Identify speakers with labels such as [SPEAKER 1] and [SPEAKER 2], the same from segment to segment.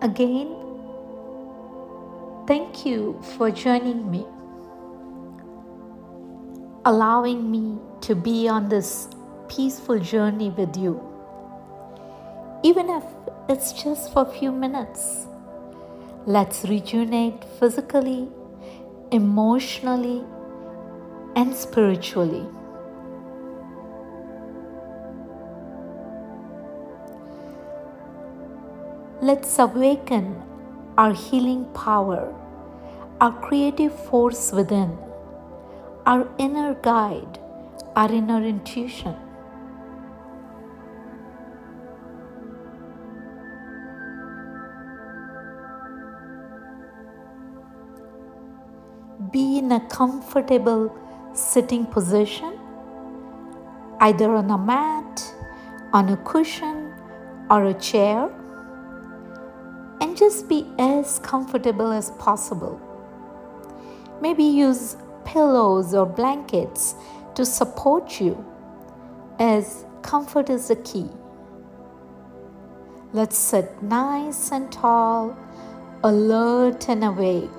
[SPEAKER 1] Again, thank you for joining me, allowing me to be on this peaceful journey with you, even if it's just for a few minutes. Let's rejuvenate physically, emotionally, and spiritually. Let's awaken our healing power, our creative force within, our inner guide, our inner intuition. Be in a comfortable sitting position, either on a mat, on a cushion, or a chair and just be as comfortable as possible. Maybe use pillows or blankets to support you, as comfort is the key. Let's sit nice and tall, alert and awake.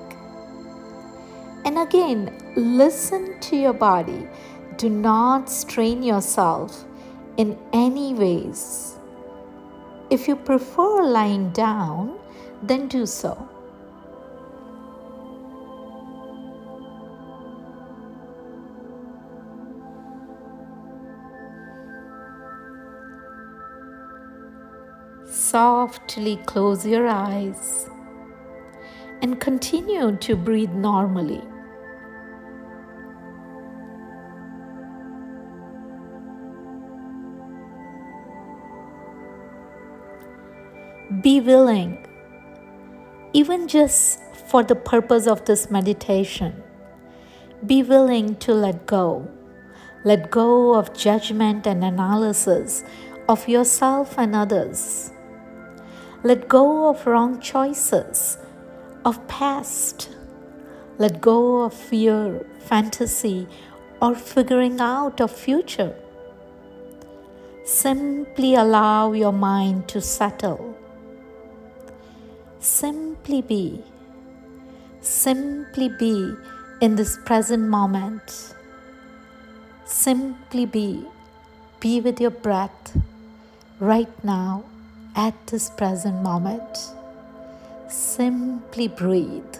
[SPEAKER 1] And again, listen to your body. Do not strain yourself in any ways. If you prefer lying down, then do so. Softly close your eyes and continue to breathe normally. Be willing even just for the purpose of this meditation, be willing to let go. Let go of judgment and analysis of yourself and others. Let go of wrong choices, of past. Let go of fear, fantasy, or figuring out of future. Simply allow your mind to settle Simply be. Simply be in this present moment. Simply be. Be with your breath right now at this present moment. Simply breathe.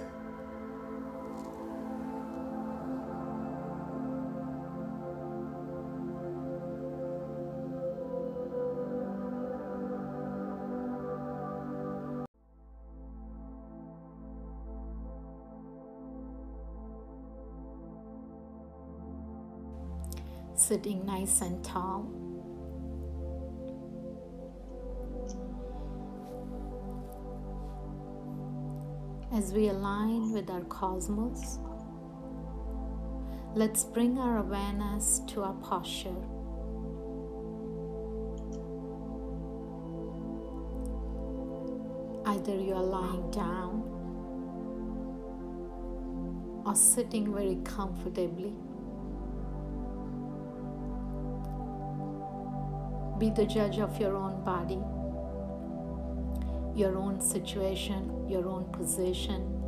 [SPEAKER 1] Sitting nice and tall. As we align with our cosmos, let's bring our awareness to our posture. Either you are lying down or sitting very comfortably. Be the judge of your own body, your own situation, your own position.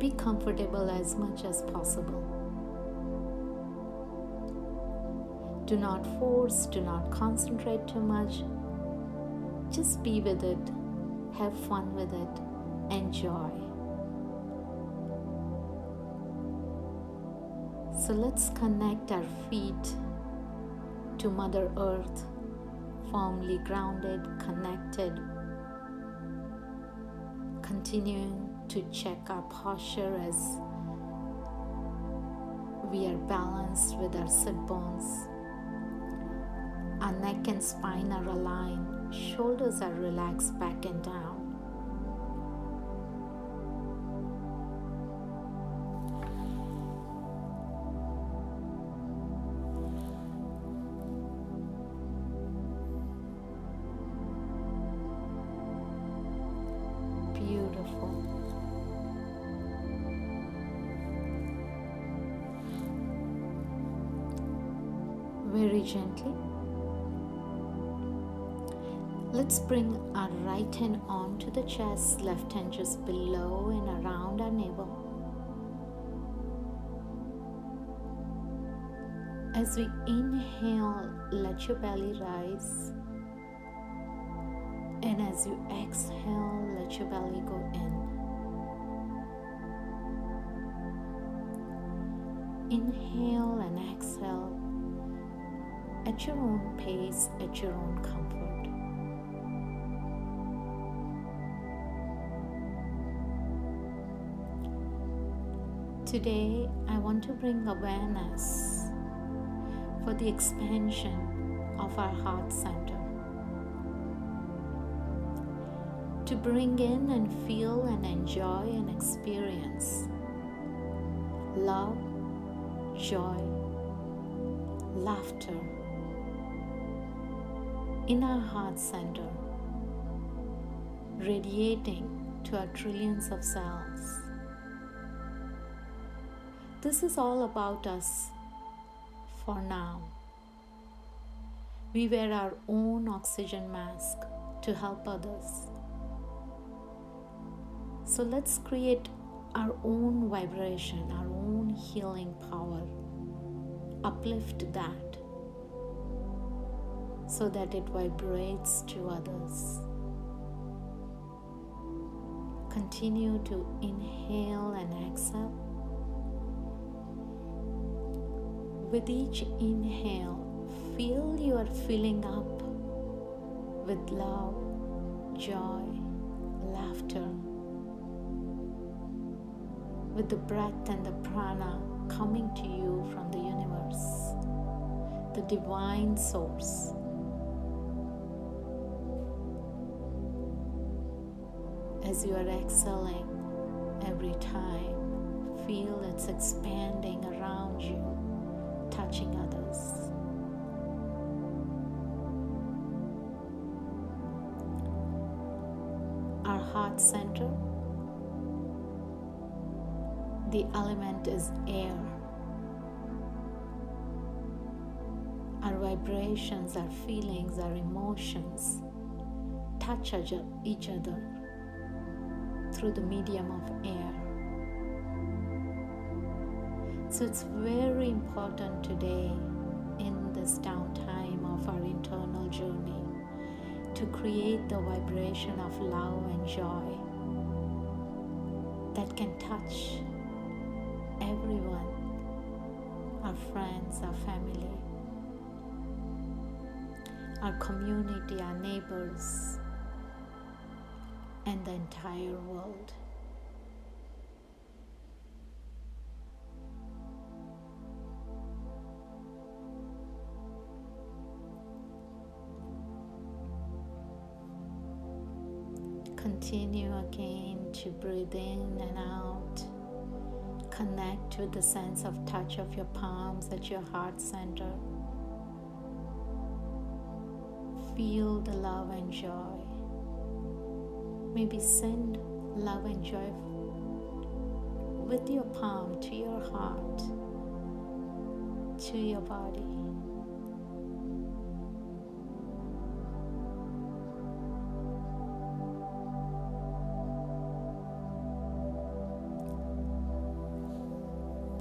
[SPEAKER 1] Be comfortable as much as possible. Do not force, do not concentrate too much. Just be with it, have fun with it, enjoy. So let's connect our feet to Mother Earth, firmly grounded, connected. Continuing to check our posture as we are balanced with our sit bones. Our neck and spine are aligned, shoulders are relaxed back and down. Very gently. Let's bring our right hand onto the chest, left hand just below and around our navel. As we inhale, let your belly rise. And as you exhale, let your belly go in. Inhale and exhale at your own pace, at your own comfort. Today, I want to bring awareness for the expansion of our heart center. To bring in and feel and enjoy and experience love, joy, laughter in our heart center, radiating to our trillions of cells. This is all about us for now. We wear our own oxygen mask to help others. So let's create our own vibration, our own healing power. Uplift that so that it vibrates to others. Continue to inhale and exhale. With each inhale, feel you are filling up with love, joy, laughter. With the breath and the prana coming to you from the universe, the divine source. As you are exhaling every time, feel it's expanding around you touching others. Our heart center, the element is air. Our vibrations, our feelings, our emotions touch each other through the medium of air. So it's very important today in this downtime of our internal journey to create the vibration of love and joy that can touch everyone, our friends, our family, our community, our neighbors, and the entire world. Continue again to breathe in and out. Connect with the sense of touch of your palms at your heart center. Feel the love and joy. Maybe send love and joy with your palm to your heart, to your body.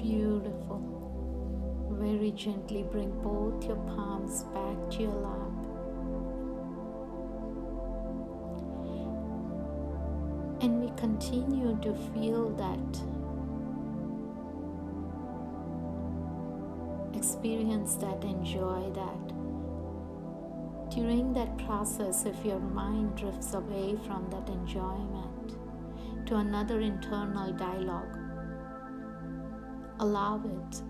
[SPEAKER 1] Beautiful. Very gently bring both your palms back to your lap. And we continue to feel that experience that, enjoy that. During that process, if your mind drifts away from that enjoyment to another internal dialogue, Allow it.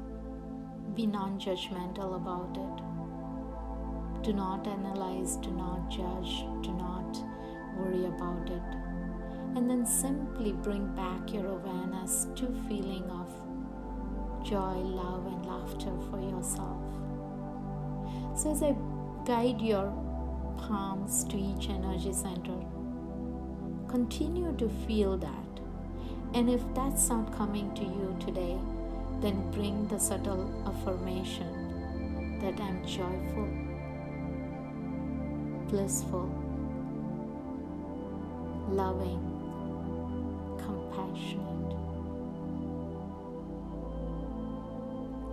[SPEAKER 1] Be non judgmental about it. Do not analyze, do not judge, do not worry about it. And then simply bring back your awareness to feeling of joy, love, and laughter for yourself. So as I guide your palms to each energy center, continue to feel that. And if that's not coming to you today, then bring the subtle affirmation that I'm joyful, blissful, loving, compassionate.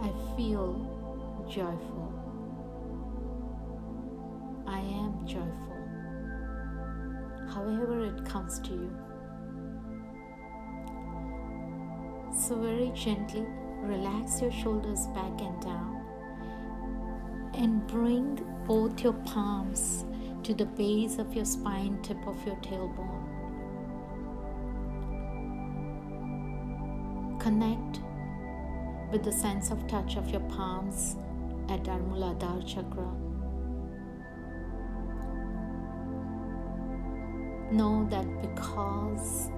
[SPEAKER 1] I feel joyful. I am joyful. However, it comes to you. So, very gently relax your shoulders back and down and bring both your palms to the base of your spine, tip of your tailbone. Connect with the sense of touch of your palms at our Muladhara chakra. Know that because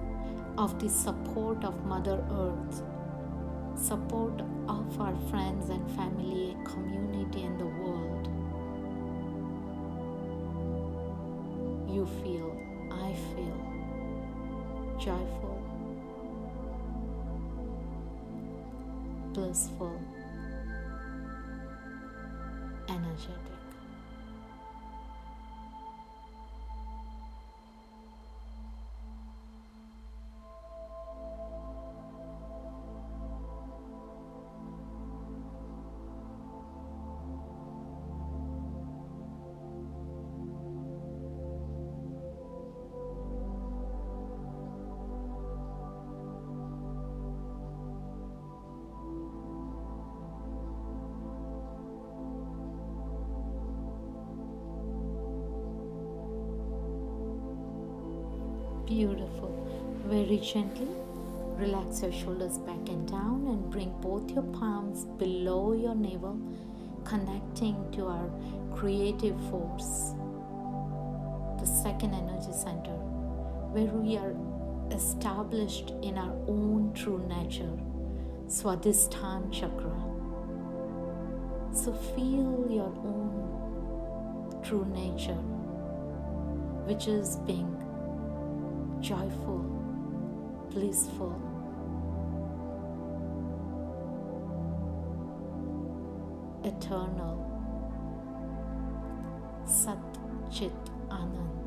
[SPEAKER 1] of the support of Mother Earth, support of our friends and family, community, and the world, you feel, I feel joyful, blissful, energetic. Beautiful. Very gently relax your shoulders back and down and bring both your palms below your navel, connecting to our creative force, the second energy center, where we are established in our own true nature, Swadhisthana chakra. So feel your own true nature, which is being joyful, blissful. Eternal Sat Chit Anand.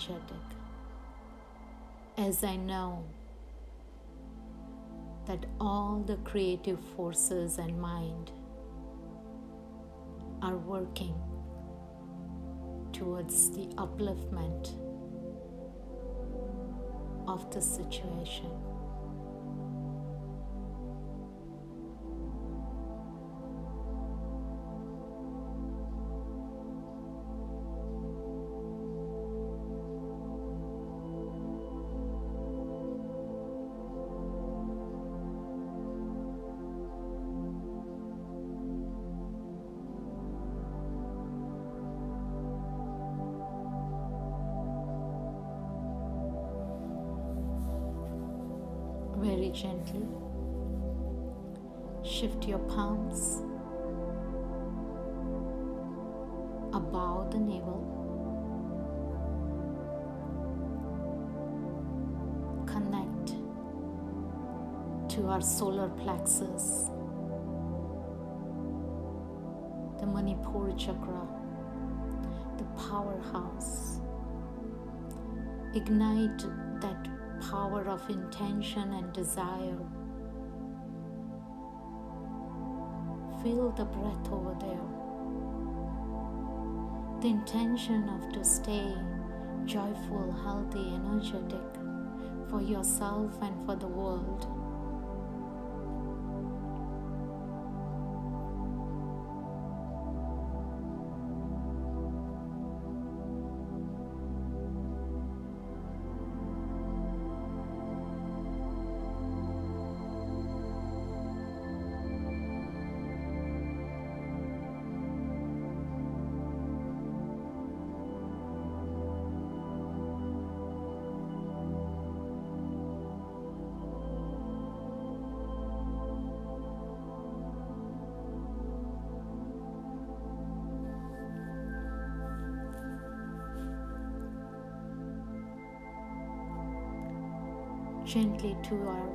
[SPEAKER 1] Energetic, as I know that all the creative forces and mind are working towards the upliftment of the situation. Gently. Shift your palms above the navel. Connect to our solar plexus, the Manipur chakra, the powerhouse. Ignite power of intention and desire. Feel the breath over there. The intention of to stay joyful, healthy, energetic for yourself and for the world. Gently to our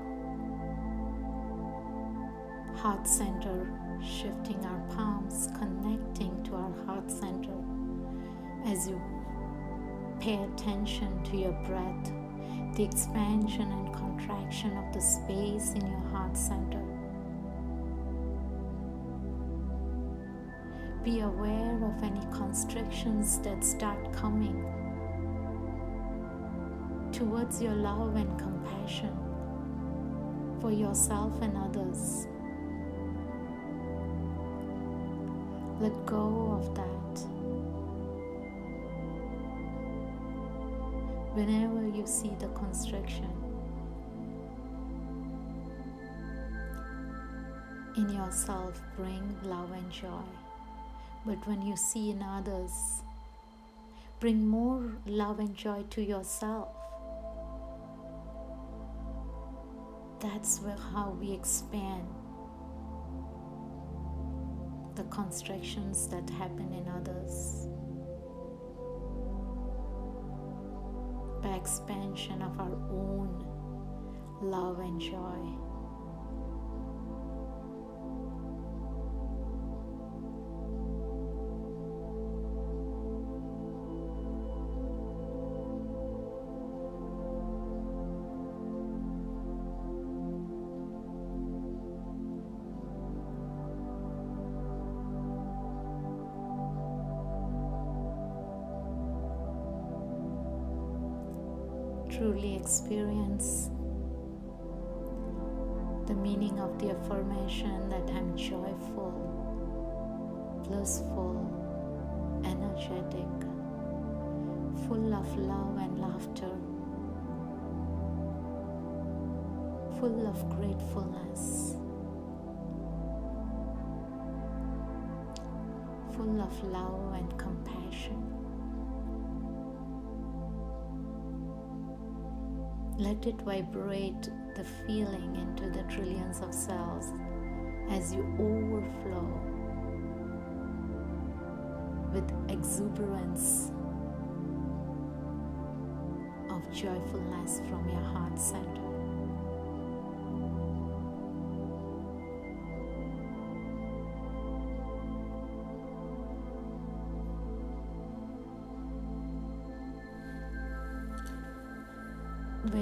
[SPEAKER 1] heart center, shifting our palms, connecting to our heart center as you pay attention to your breath, the expansion and contraction of the space in your heart center. Be aware of any constrictions that start coming towards your love and compassion for yourself and others. Let go of that. Whenever you see the constriction in yourself, bring love and joy. But when you see in others, bring more love and joy to yourself. That's where, how we expand the constrictions that happen in others. By expansion of our own love and joy. Full of gratefulness, full of love and compassion. Let it vibrate the feeling into the trillions of cells as you overflow with exuberance of joyfulness from your heart center.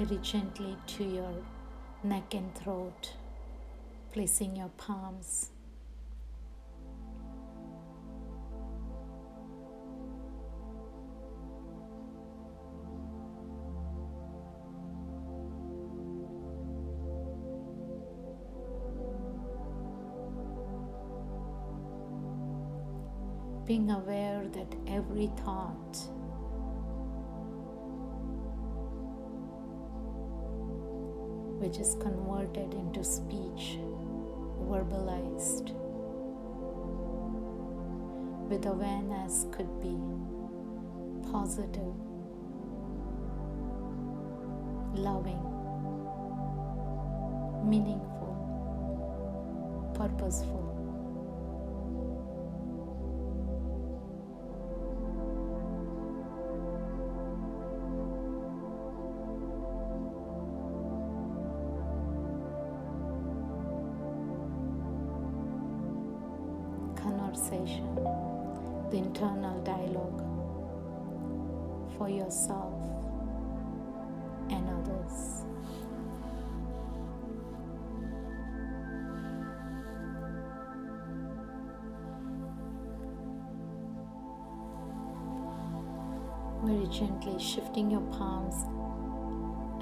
[SPEAKER 1] Very gently to your neck and throat, placing your palms. Being aware that every thought which is converted into speech, verbalized, with awareness could be positive, loving, meaningful, purposeful. Shifting your palms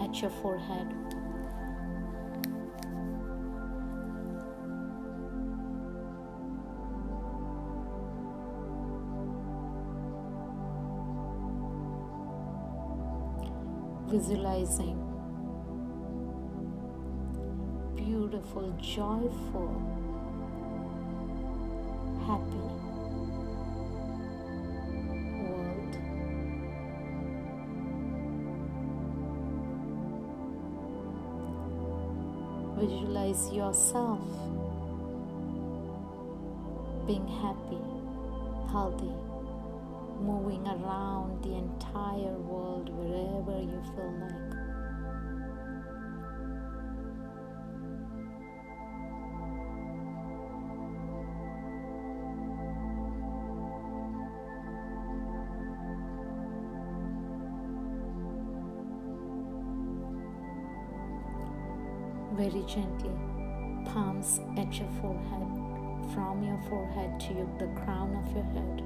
[SPEAKER 1] at your forehead. Visualizing beautiful, joyful, happy is yourself being happy, healthy, moving around the entire world wherever you feel like. very gently at your forehead, from your forehead to your, the crown of your head.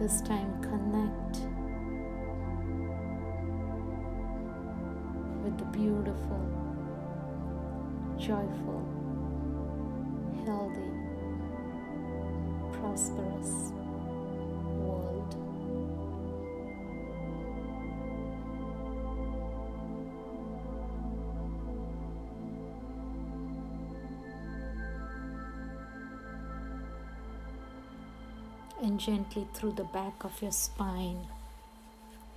[SPEAKER 1] This time, connect with the beautiful, joyful, And gently through the back of your spine,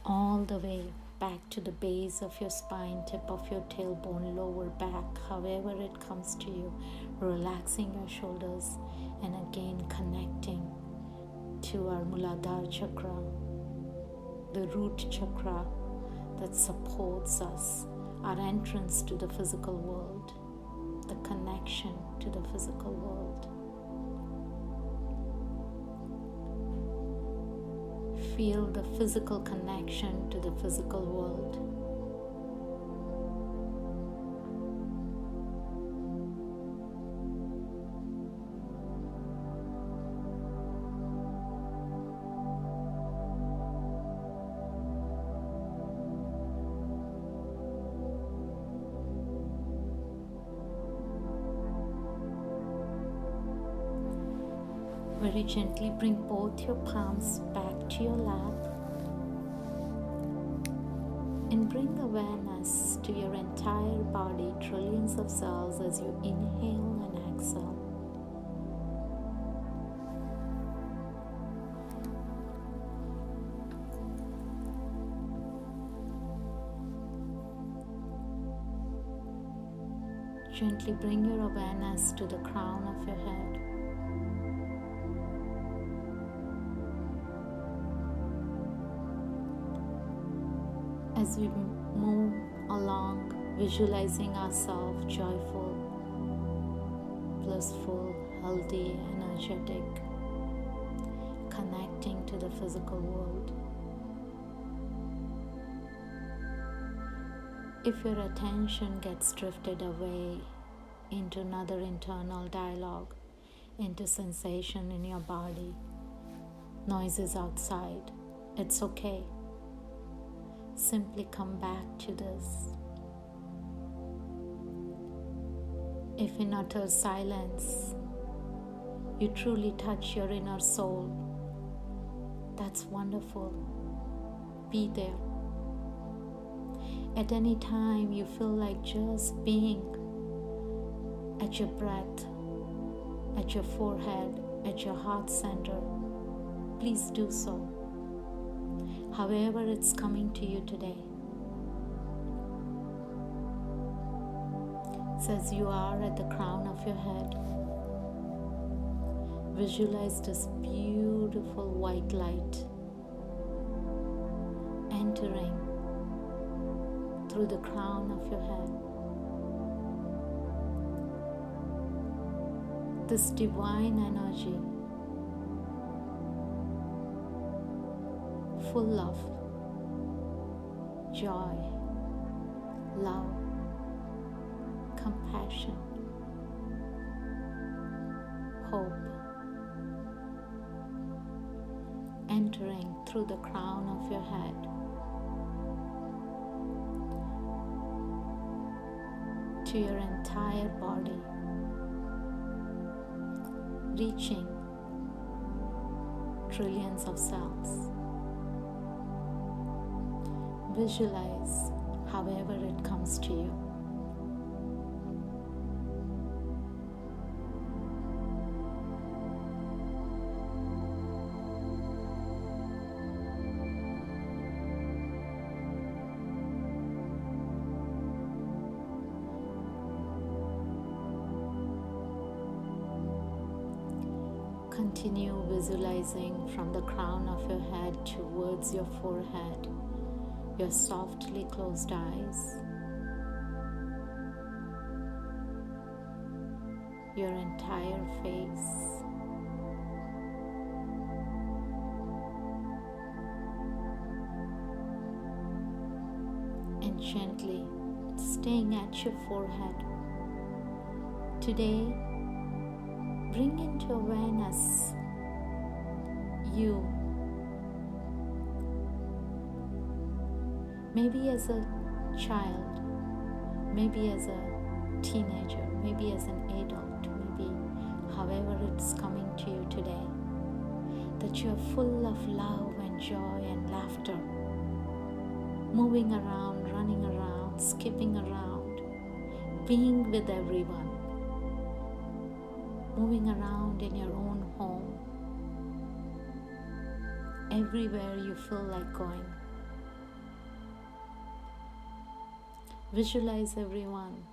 [SPEAKER 1] all the way back to the base of your spine, tip of your tailbone, lower back, however it comes to you, relaxing your shoulders and again connecting to our Muladhara chakra, the root chakra that supports us, our entrance to the physical world, the connection to the physical world. Feel the physical connection to the physical world. Very gently bring both your palms back your lap and bring awareness to your entire body, trillions of cells as you inhale and exhale. Gently bring your awareness to the crown of your head. As we move along, visualizing ourselves joyful, blissful, healthy, energetic, connecting to the physical world. If your attention gets drifted away into another internal dialogue, into sensation in your body, noises outside, it's okay simply come back to this. If in utter silence you truly touch your inner soul, that's wonderful. Be there. At any time you feel like just being at your breath, at your forehead, at your heart center, please do so however it's coming to you today. Says you are at the crown of your head. Visualize this beautiful white light entering through the crown of your head. This divine energy full of joy, love, compassion, hope, entering through the crown of your head. To your entire body, reaching trillions of cells visualize however it comes to you. Continue visualizing from the crown of your head towards your forehead your softly closed eyes, your entire face. And gently staying at your forehead. Today, bring into awareness you. Maybe as a child, maybe as a teenager, maybe as an adult, maybe however it's coming to you today, that you're full of love and joy and laughter, moving around, running around, skipping around, being with everyone, moving around in your own home, everywhere you feel like going. Visualize everyone.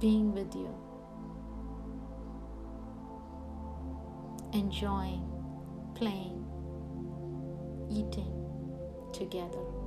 [SPEAKER 1] Being with you, enjoying, playing, eating together.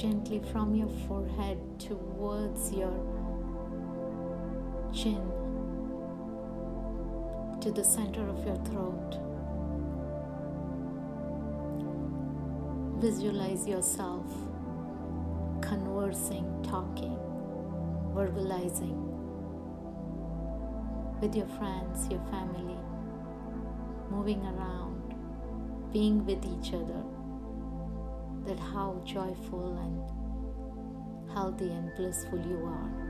[SPEAKER 1] Gently from your forehead towards your chin to the center of your throat. Visualize yourself conversing, talking, verbalizing with your friends, your family, moving around, being with each other that how joyful and healthy and blissful you are.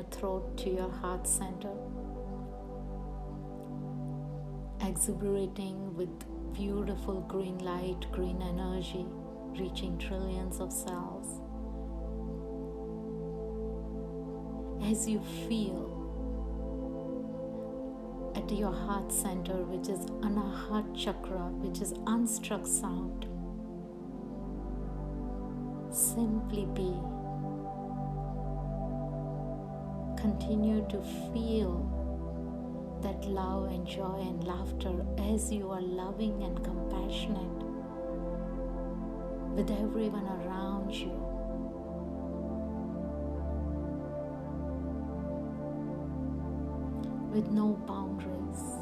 [SPEAKER 1] Your throat to your heart center, exuberating with beautiful green light, green energy, reaching trillions of cells. As you feel at your heart center, which is Anahat Chakra, which is unstruck sound, simply be. Continue to feel that love and joy and laughter as you are loving and compassionate with everyone around you. With no boundaries.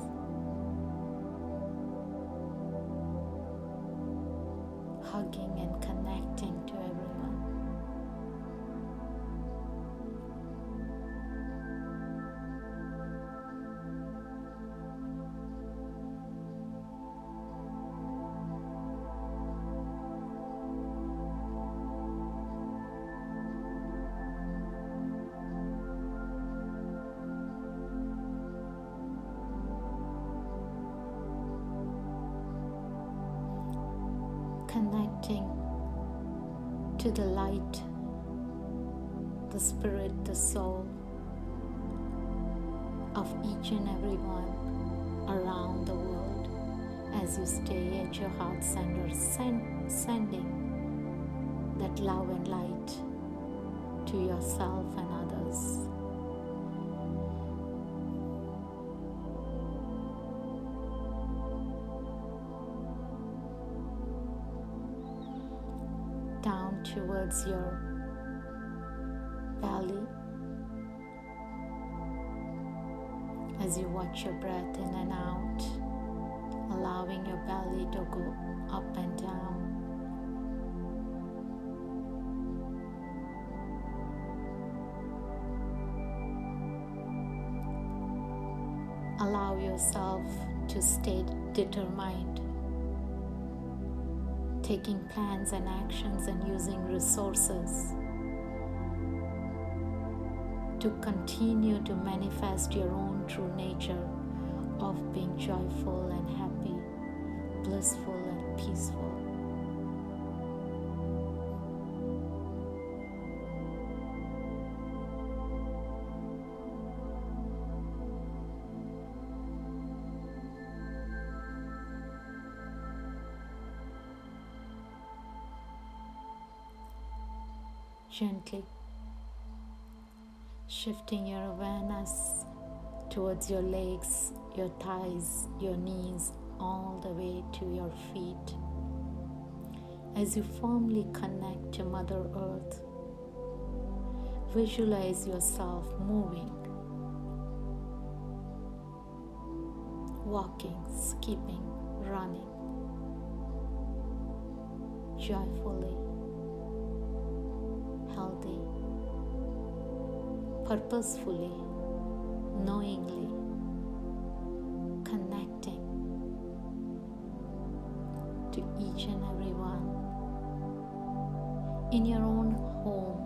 [SPEAKER 1] Connecting to the light, the spirit, the soul of each and every one around the world as you stay at your heart center, send, sending that love and light to yourself and towards your belly as you watch your breath in and out, allowing your belly to go up and down. Taking plans and actions and using resources to continue to manifest your own true nature of being joyful and happy, blissful and peaceful. Gently shifting your awareness towards your legs, your thighs, your knees, all the way to your feet. As you firmly connect to Mother Earth, visualize yourself moving, walking, skipping, running joyfully, purposefully knowingly connecting to each and every one in your own home,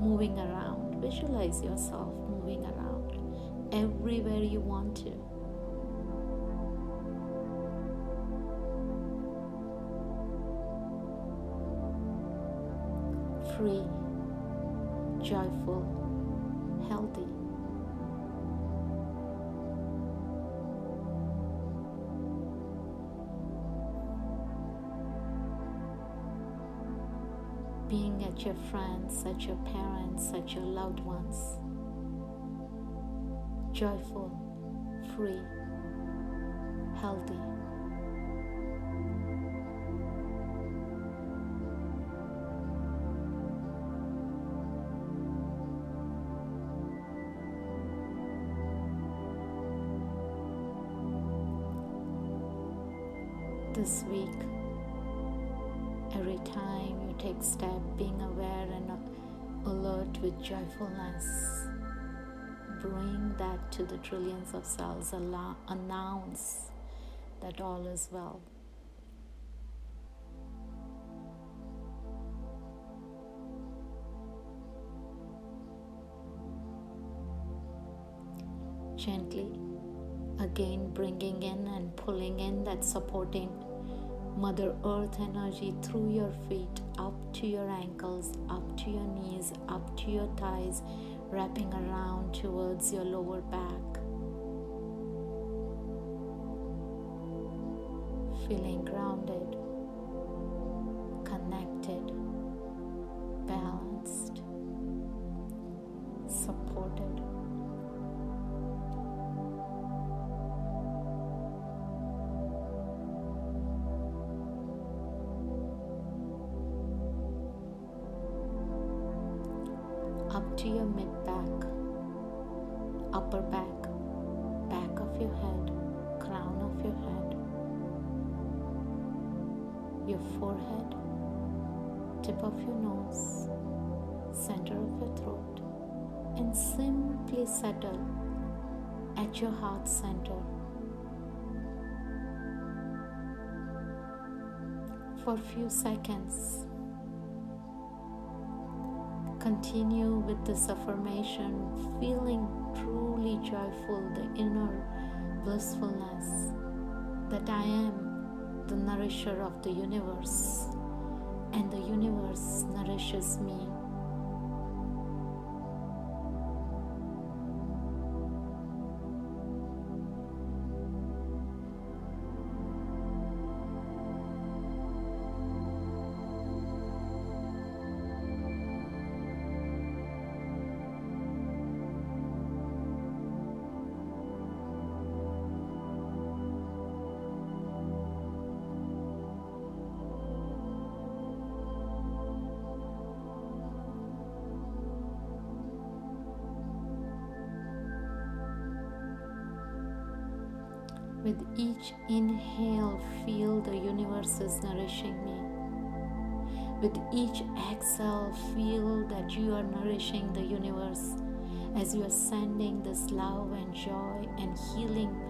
[SPEAKER 1] moving around. Visualize yourself moving around everywhere you want to. Free, joyful, healthy. being at your friends, at your parents, at your loved ones. Joyful, free, healthy. Joyfulness bring that to the trillions of cells allow, announce that all is well. Gently again bringing in and pulling in that supporting Mother Earth energy through your feet, up to your ankles, up to your knees, up to your thighs, wrapping around towards your lower back. Feeling grounded, For a few seconds, continue with this affirmation, feeling truly joyful, the inner blissfulness that I am the nourisher of the universe and the universe nourishes me. Is nourishing me. With each exhale, feel that you are nourishing the universe as you are sending this love and joy and healing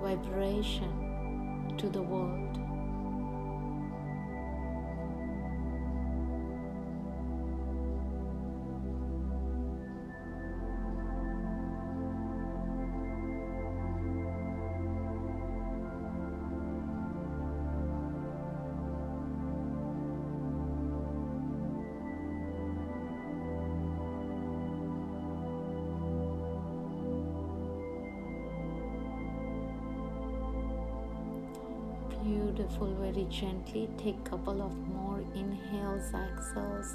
[SPEAKER 1] vibration to the world. Beautiful very gently take couple of more inhales exhales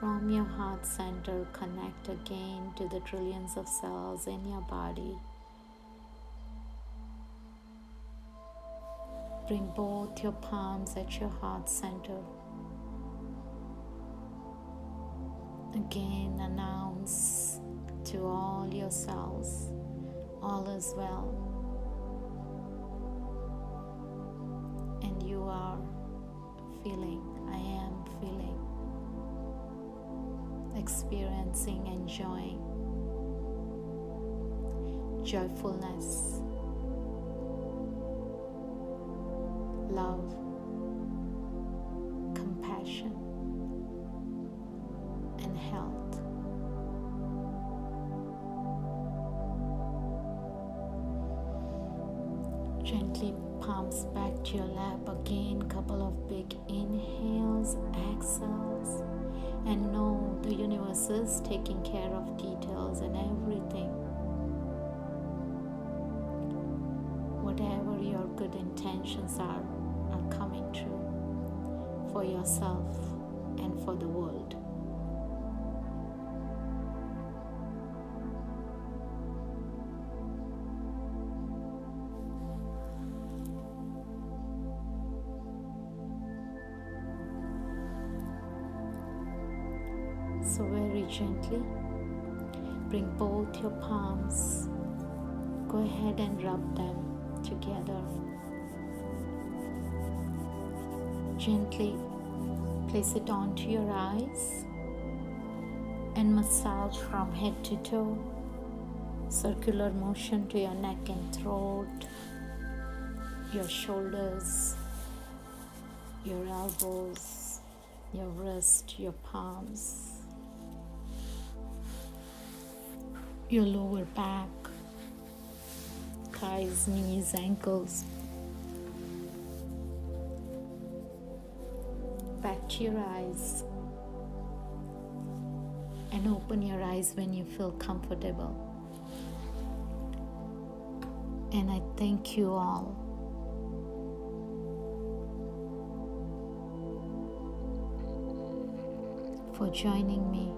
[SPEAKER 1] from your heart center connect again to the trillions of cells in your body. Bring both your palms at your heart center. Again announce to all your cells all is well feeling, I am feeling, experiencing, enjoying joyfulness, love, Gently palms back to your lap again. Couple of big inhales exhales and know the universe is taking care of details and everything. Whatever your good intentions are are coming true for yourself and for the world both your palms, go ahead and rub them together. Gently place it onto your eyes and massage from head to toe. Circular motion to your neck and throat, your shoulders, your elbows, your wrist, your palms. Your lower back, thighs, knees, ankles. Back to your eyes and open your eyes when you feel comfortable. And I thank you all. For joining me